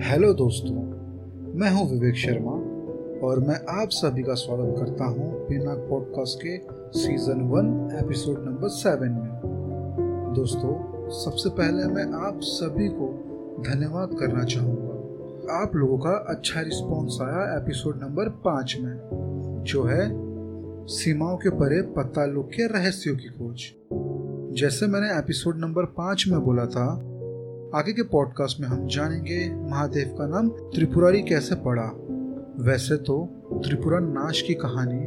Hello दोस्तों, मैं हूँ विवेक शर्मा और मैं आप सभी का स्वागत करता हूँ पिनाक पॉडकास्ट के season one episode number seven में। दोस्तों, सबसे पहले मैं आप सभी को धन्यवाद करना चाहूँगा। आप लोगों का अच्छा रिस्पॉन्स आया एपिसोड नंबर पाँच में, जो है सीमाओं के परे पत्ता लोग के रहस्यों की खोज। जैसे मैंने एपिसोड नंबर पाँच में बोला था आगे के पॉडकास्ट में हम जानेंगे महादेव का नाम त्रिपुरारी कैसे पड़ा। वैसे तो त्रिपुरा नाश की कहानी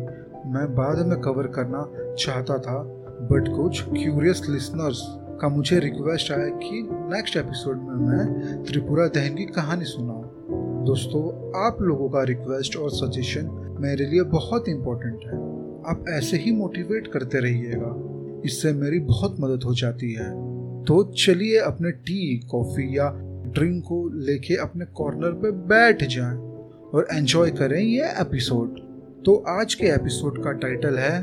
मैं बाद में कवर करना चाहता था बट कुछ क्यूरियस लिसनर्स का मुझे रिक्वेस्ट आया कि नेक्स्ट एपिसोड में मैं त्रिपुरा दहन की कहानी सुनाऊं। दोस्तों, आप लोगों का रिक्वेस्ट और सजेशन मेरे लिए बहुत इम्पोर्टेंट है। आप ऐसे ही मोटिवेट करते रहिएगा। इससे मेरी बहुत मदद हो जाती है। तो चलिए अपने टी कॉफ़ी या ड्रिंक को लेके अपने कॉर्नर पे बैठ जाएँ और एंजॉय करें ये एपिसोड तो आज के एपिसोड का टाइटल है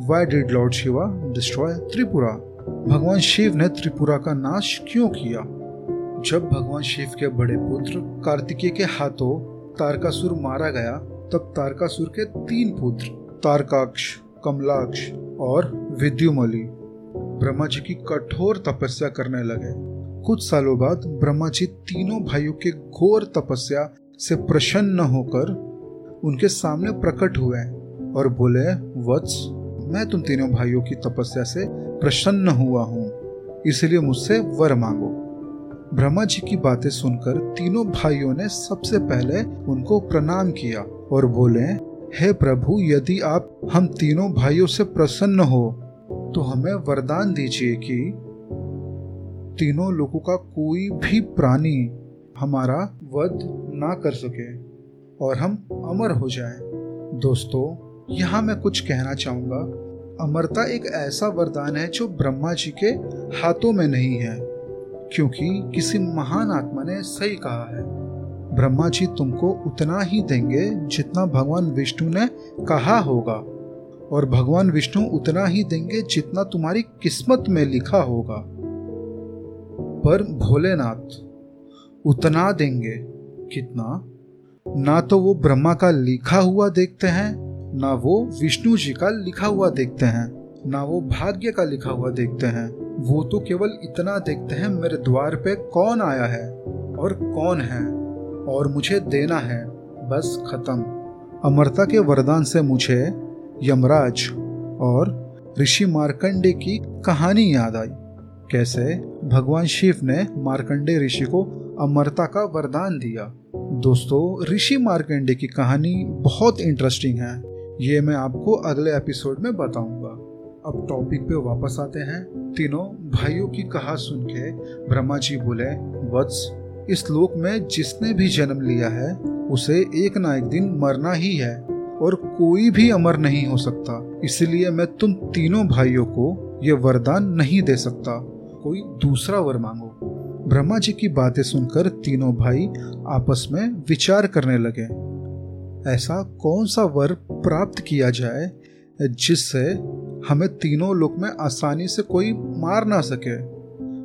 why did Lord Shiva destroy Tripura भगवान शिव ने त्रिपुरा का नाश क्यों किया? जब भगवान शिव के बड़े पुत्र कार्तिकेय के हाथों तारकासुर मारा गया, तब तारकासुर के तीन पुत्र, तारकाक्ष, कमलाक्ष और विद्युमली ब्रह्मा जी की कठोर तपस्या करने लगे। कुछ सालों बाद ब्रह्मा जी तीनों भाइयों के घोर तपस्या से प्रसन्न होकर उनके सामने प्रकट हुए और बोले, वत्स, मैं तुम तीनों भाइयों की तपस्या से प्रसन्न हुआ हूँ, इसलिए मुझसे वर मांगो। ब्रह्मा जी की बातें सुनकर तीनों भाइयों ने सबसे पहले उनको प्रणाम किया और बोले, हे प्रभु, यदि आप हम तीनों भाइयों से प्रसन्न हो तो हमें वरदान दीजिए कि तीनों लोगों का कोई भी प्राणी हमारा वध ना कर सके और हम अमर हो जाएँ। दोस्तों, यहाँ मैं कुछ कहना चाहूँगा। अमरता एक ऐसा वरदान है जो ब्रह्मा जी के हाथों में नहीं है, क्योंकि किसी महान आत्मा ने सही कहा है। ब्रह्मा जी तुमको उतना ही देंगे जितना भगवान विष्णु ने कहा होगा। और भगवान विष्णु उतना ही देंगे जितना तुम्हारी किस्मत में लिखा होगा। पर भोलेनाथ, उतना देंगे। कितना? ना तो वो ब्रह्मा का लिखा हुआ देखते हैं, ना वो विष्णु जी का लिखा हुआ देखते हैं, ना वो भाग्य का लिखा हुआ देखते हैं। वो तो केवल इतना देखते हैं, मेरे द्वार पे कौन आया है और कौन है? और मुझे देना है। बस खत्म। अमरता के वरदान से मुझे यमराज और ऋषि मार्कंडे की कहानी याद आई। कैसे? भगवान शिव ने मार्कंडे ऋषि को अमरता का वरदान दिया। दोस्तों, ऋषि मार्कंडे की कहानी बहुत इंटरेस्टिंग है। ये मैं आपको अगले एपिसोड में बताऊँगा। अब टॉपिक पे वापस आते हैं। तीनों भाइयों की कहा सुन के ब्रह्मा जी बोले, वत्स, इस लोक में जिसने भी जन्म लिया है, उसे एक ना एक दिन मरना ही है। और कोई भी अमर नहीं हो सकता। इसलिए मैं तुम तीनों भाइयों को यह वरदान नहीं दे सकता। कोई दूसरा वर मांगो। ब्रह्मा जी की बातें सुनकर तीनों भाई आपस में विचार करने लगे। ऐसा कौन सा वर प्राप्त किया जाए जिससे हमें तीनों लोक में आसानी से कोई मार ना सके?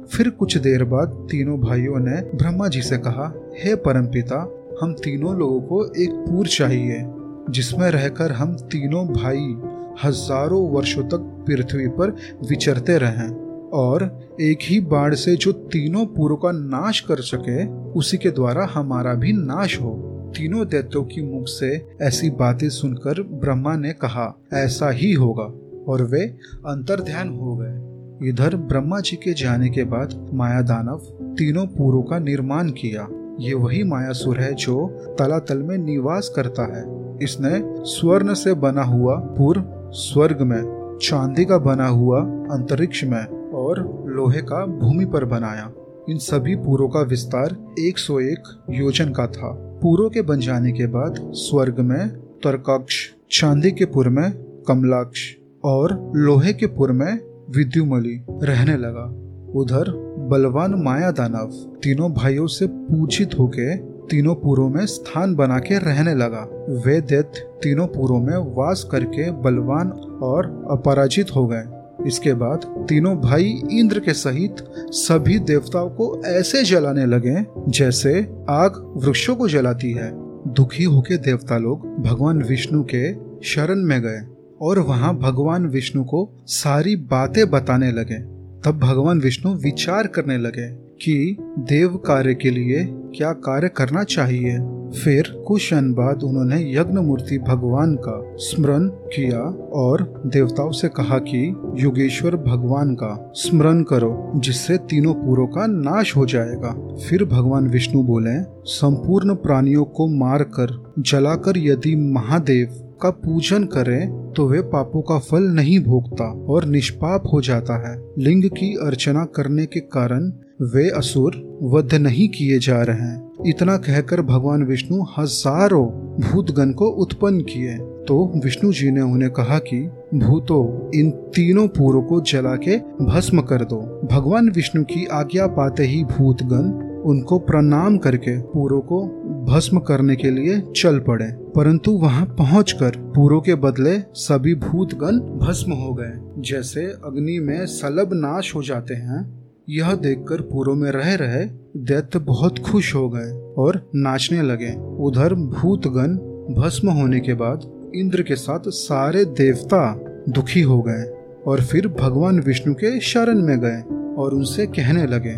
फिर कुछ देर बाद तीनों भाइयों ने ब्रह्मा जी से कहा, हे परमपिता, हम तीनों लोगों को एक पूर चाहिए। जिसमें रहकर हम तीनों भाई हज़ारों वर्षों तक पृथ्वी पर विचरते रहें और एक ही बाढ़ से जो तीनों पूर्व का नाश कर सके, उसी के द्वारा हमारा भी नाश हो। तीनों दैत्यों की मुख से ऐसी बातें सुनकर ब्रह्मा ने कहा, ऐसा ही होगा। और वे अंतर ध्यान हो गए। इधर ब्रह्मा जी के जाने के बाद माया दानव तीनों पूरों का निर्माण किया। ये वही मायासुर है जो तलातल में निवास करता है। इसने स्वर्ण से बना हुआ पुर स्वर्ग में, चांदी का बना हुआ अंतरिक्ष में और लोहे का भूमि पर बनाया। इन सभी पूरों का विस्तार 101 योजन का था। पूरों के बन जाने के बाद स्वर्ग में तर्काक्ष, चांदी के पुर में कमलाक्ष और लोहे के पुर में विद्युमली रहने लगा। उधर बलवान माया दानव तीनों भाइयों से पूछित होके तीनों पुरों में स्थान बना के रहने लगा। वे दैत्य तीनों पुरों में वास करके बलवान और अपराजित हो गए। इसके बाद तीनों भाई इंद्र के सहित सभी देवताओं को ऐसे जलाने लगे, जैसे आग वृक्षों को जलाती है। दुखी होके देवता लोग भगवान विष्णु के शरण में गए और वहाँ भगवान विष्णु को सारी बातें बताने लगे। तब भगवान विष्णु विचार करने लगे कि देव कार्य के लिए क्या कार्य करना चाहिए? फिर कुछ क्षण बाद उन्होंने यज्ञ मूर्ति भगवान का स्मरण किया और देवताओं से कहा कि, योगेश्वर भगवान का स्मरण करो, जिससे तीनों पूरों का नाश हो जाएगा। फिर भगवान विष्णु बोले, संपूर्ण प्राणियों को मार मारकर, जलाकर यदि महादेव का पूजन करें तो वे पापों का फल नहीं भोगता और निष्पाप हो जाता है। लिंग की अर्चना करने के कारण वे असुर वध नहीं किए जा रहे हैं। इतना कहकर भगवान विष्णु हज़ारों भूतगण को उत्पन्न किए। तो विष्णु जी ने उन्हें कहा कि, भूतो, इन तीनों पूरों को जला के भस्म कर दो। भगवान विष्णु की आज्ञा पाते ही भूतगण उनको प्रणाम करके पूरों को भस्म करने के लिए चल पड़े। परंतु वहाँ पहुंचकर पूरों के बदले सभी भूतगण भस्म हो गए। जैसे अग्नि में सलब नाश हो जाते हैं यह देखकर पूरों में रह रहे दैत्य बहुत खुश हो गए और नाचने लगे। उधर भूतगण भस्म होने के बाद इंद्र के साथ सारे देवता दुखी हो गए और फिर भगवान विष्णु के शरण में गए और उनसे कहने लगे,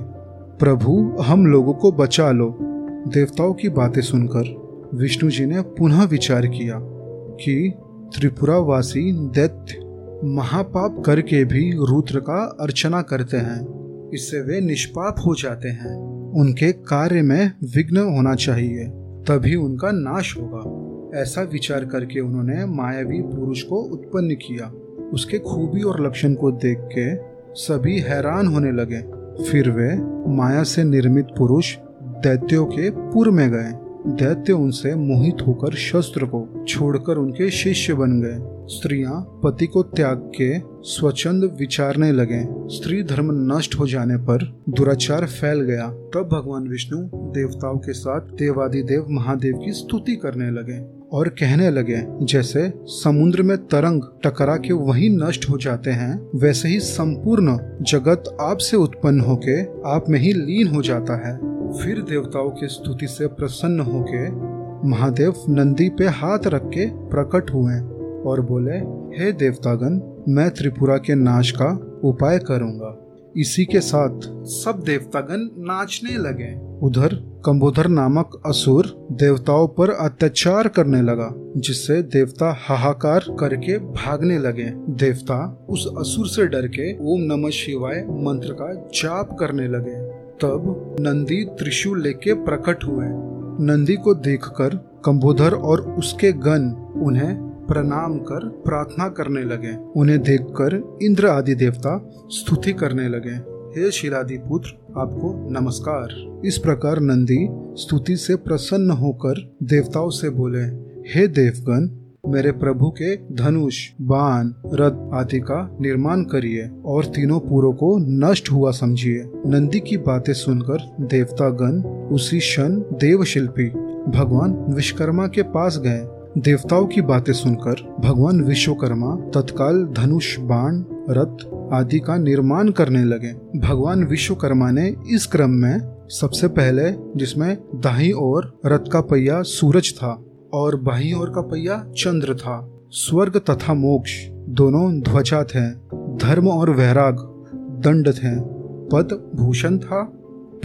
प्रभु, हम लोगों को बचा लो। देवताओं की बातें सुनकर विष्णु जी ने पुनः विचार किया कि त्रिपुरावासी दैत्य महापाप करके भी रुद्र का अर्चना करते हैं। इससे वे निष्पाप हो जाते हैं। उनके कार्य में विघ्न होना चाहिए, तभी उनका नाश होगा। ऐसा विचार करके उन्होंने मायावी पुरुष को उत्पन्न किया। उसके खूबी और लक्षण को देख के सभी हैरान होने लगे। फिर वे माया से निर्मित पुरुष दैत्यों के पुर में गए। दैत्य उनसे मोहित होकर शस्त्र को छोड़कर उनके शिष्य बन गए। स्त्रियाँ पति को त्याग के स्वच्छंद विचारने लगे। स्त्री धर्म नष्ट हो जाने पर दुराचार फैल गया। तब भगवान विष्णु देवताओं के साथ देवादिदेव महादेव की स्तुति करने लगे और कहने लगे, जैसे समुद्र में तरंग टकरा के वही नष्ट हो जाते हैं, वैसे ही संपूर्ण जगत आप से उत्पन्न होके आप में ही लीन हो जाता है। फिर देवताओं की स्तुति से प्रसन्न होके महादेव नंदी पे हाथ रख के प्रकट हुए और बोले, हे देवतागण, मैं त्रिपुरा के नाश का उपाय करूँगा। इसी के साथ सब देवतागण नाचने लगे। उधर कंबोधर नामक असुर देवताओं पर अत्याचार करने लगा, जिससे देवता हाहाकार करके भागने लगे। देवता उस असुर से डर के ओम नमः शिवाय मंत्र का जाप करने लगे। तब नंदी त्रिशूल लेके प्रकट हुए। नंदी को देखकर कंबोधर और उसके गण उन्हें प्रणाम कर प्रार्थना करने लगे। उन्हें देखकर इंद्र आदि देवता स्तुति करने लगे। हे शिलादि पुत्र आपको नमस्कार। इस प्रकार नंदी स्तुति से प्रसन्न होकर देवताओं से बोले, हे देवगण मेरे प्रभु के धनुष, बाण, रथ आदि का निर्माण करिए और तीनों पुरों को नष्ट हुआ समझिए। नंदी की बातें सुनकर देवता गण उसी क्षण देव शिल्पी भगवान विश्वकर्मा के पास गए। देवताओं की बातें सुनकर भगवान विश्वकर्मा तत्काल धनुष, बाण, रथ आदि का निर्माण करने लगे। भगवान विश्वकर्मा ने इस क्रम में सबसे पहले जिसमें दाही और रथ का पहिया सूरज था और बाही ओर का पहिया चंद्र था। स्वर्ग तथा मोक्ष दोनों ध्वजा थे। धर्म और वैराग दंड थे। पद भूषण था।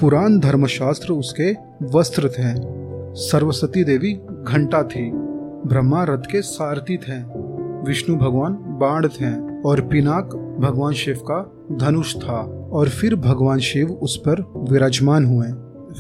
पुराण धर्मशास्त्र उसके वस्त्र थे। सरस्वती देवी घंटा थी। ब्रह्मा रथ के सारथी थे। विष्णु भगवान बाण थे और पिनाक भगवान शिव का धनुष था और फिर भगवान शिव उस पर विराजमान हुए।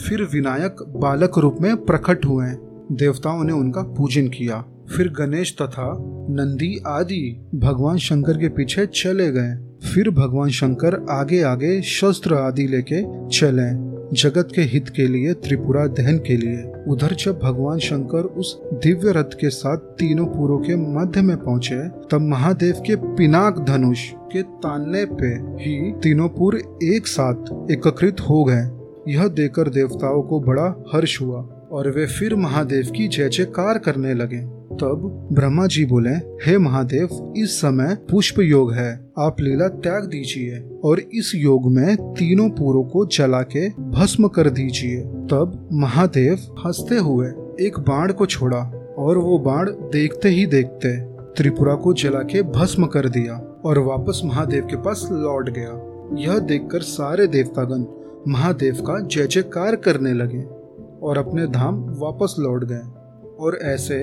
फिर विनायक बालक रूप में प्रकट हुए। देवताओं ने उनका पूजन किया। फिर गणेश तथा नंदी आदि भगवान शंकर के पीछे चले गए। फिर भगवान शंकर आगे आगे शस्त्र आदि लेके चले, जगत के हित के लिए, त्रिपुरा दहन के लिए। उधर जब भगवान शंकर उस दिव्य रथ के साथ तीनों पुरों के मध्य में पहुँचे, तब महादेव के पिनाक धनुष के तानने पे ही तीनों पुर एक साथ एकत्रित हो गए। यह देखकर देवताओं को बड़ा हर्ष हुआ। और वे फिर महादेव की जय जयकार करने लगे। तब ब्रह्मा जी बोले, हे महादेव, इस समय पुष्प योग है। आप लीला त्याग दीजिए और इस योग में तीनों पूरों को जला के भस्म कर दीजिए। तब महादेव हँसते हुए एक बाण को छोड़ा और वो बाण देखते ही देखते त्रिपुरा को जला के भस्म कर दिया और वापस महादेव के पास लौट गया। यह देखकर सारे देवतागण महादेव का जय जयकार करने लगे। और अपने धाम वापस लौट गए। और ऐसे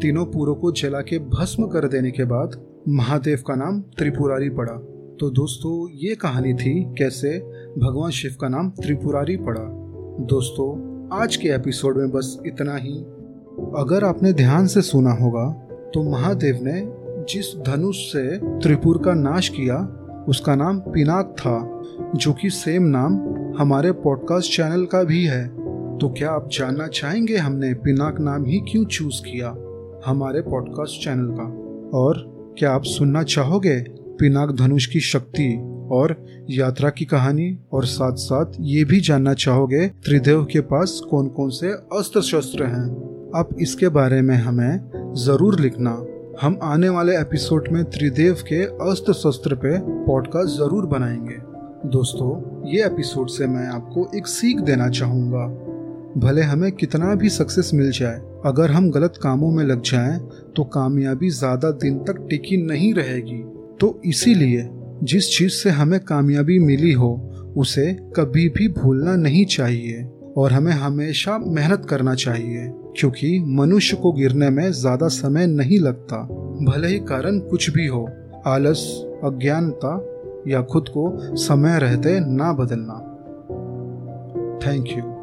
तीनों पूरों को जला के भस्म कर देने के बाद महादेव का नाम त्रिपुरारी पड़ा। तो दोस्तों, ये कहानी थी कैसे भगवान शिव का नाम त्रिपुरारी पड़ा। दोस्तों, आज के एपिसोड में बस इतना ही। अगर आपने ध्यान से सुना होगा तो महादेव ने जिस धनुष से त्रिपुर का नाश किया, उसका नाम पिनाक था, जो कि सेम नाम हमारे पॉडकास्ट चैनल का भी है। तो क्या आप जानना चाहेंगे हमने पिनाक नाम ही क्यों चूज़ किया हमारे पॉडकास्ट चैनल का? और क्या आप सुनना चाहोगे पिनाक धनुष की शक्ति और यात्रा की कहानी? और साथ साथ ये भी जानना चाहोगे त्रिदेव के पास कौन कौन से अस्त्र शस्त्र हैं? आप इसके बारे में हमें ज़रूर लिखना। हम आने वाले एपिसोड में त्रिदेव के अस्त्र शस्त्र पे पॉडकास्ट ज़रूर बनाएँगे। दोस्तों, ये एपिसोड से मैं आपको एक सीख देना चाहूँगा। भले हमें कितना भी सक्सेस मिल जाए, अगर हम गलत कामों में लग जाएँ तो कामयाबी ज़्यादा दिन तक टिकी नहीं रहेगी। तो इसीलिए जिस चीज़ से हमें कामयाबी मिली हो, उसे कभी भी भूलना नहीं चाहिए और हमें हमेशा मेहनत करना चाहिए, क्योंकि मनुष्य को गिरने में ज़्यादा समय नहीं लगता। भले ही कारण कुछ भी हो, आलस, अज्ञानता या खुद को समय रहते ना बदलना। Thank you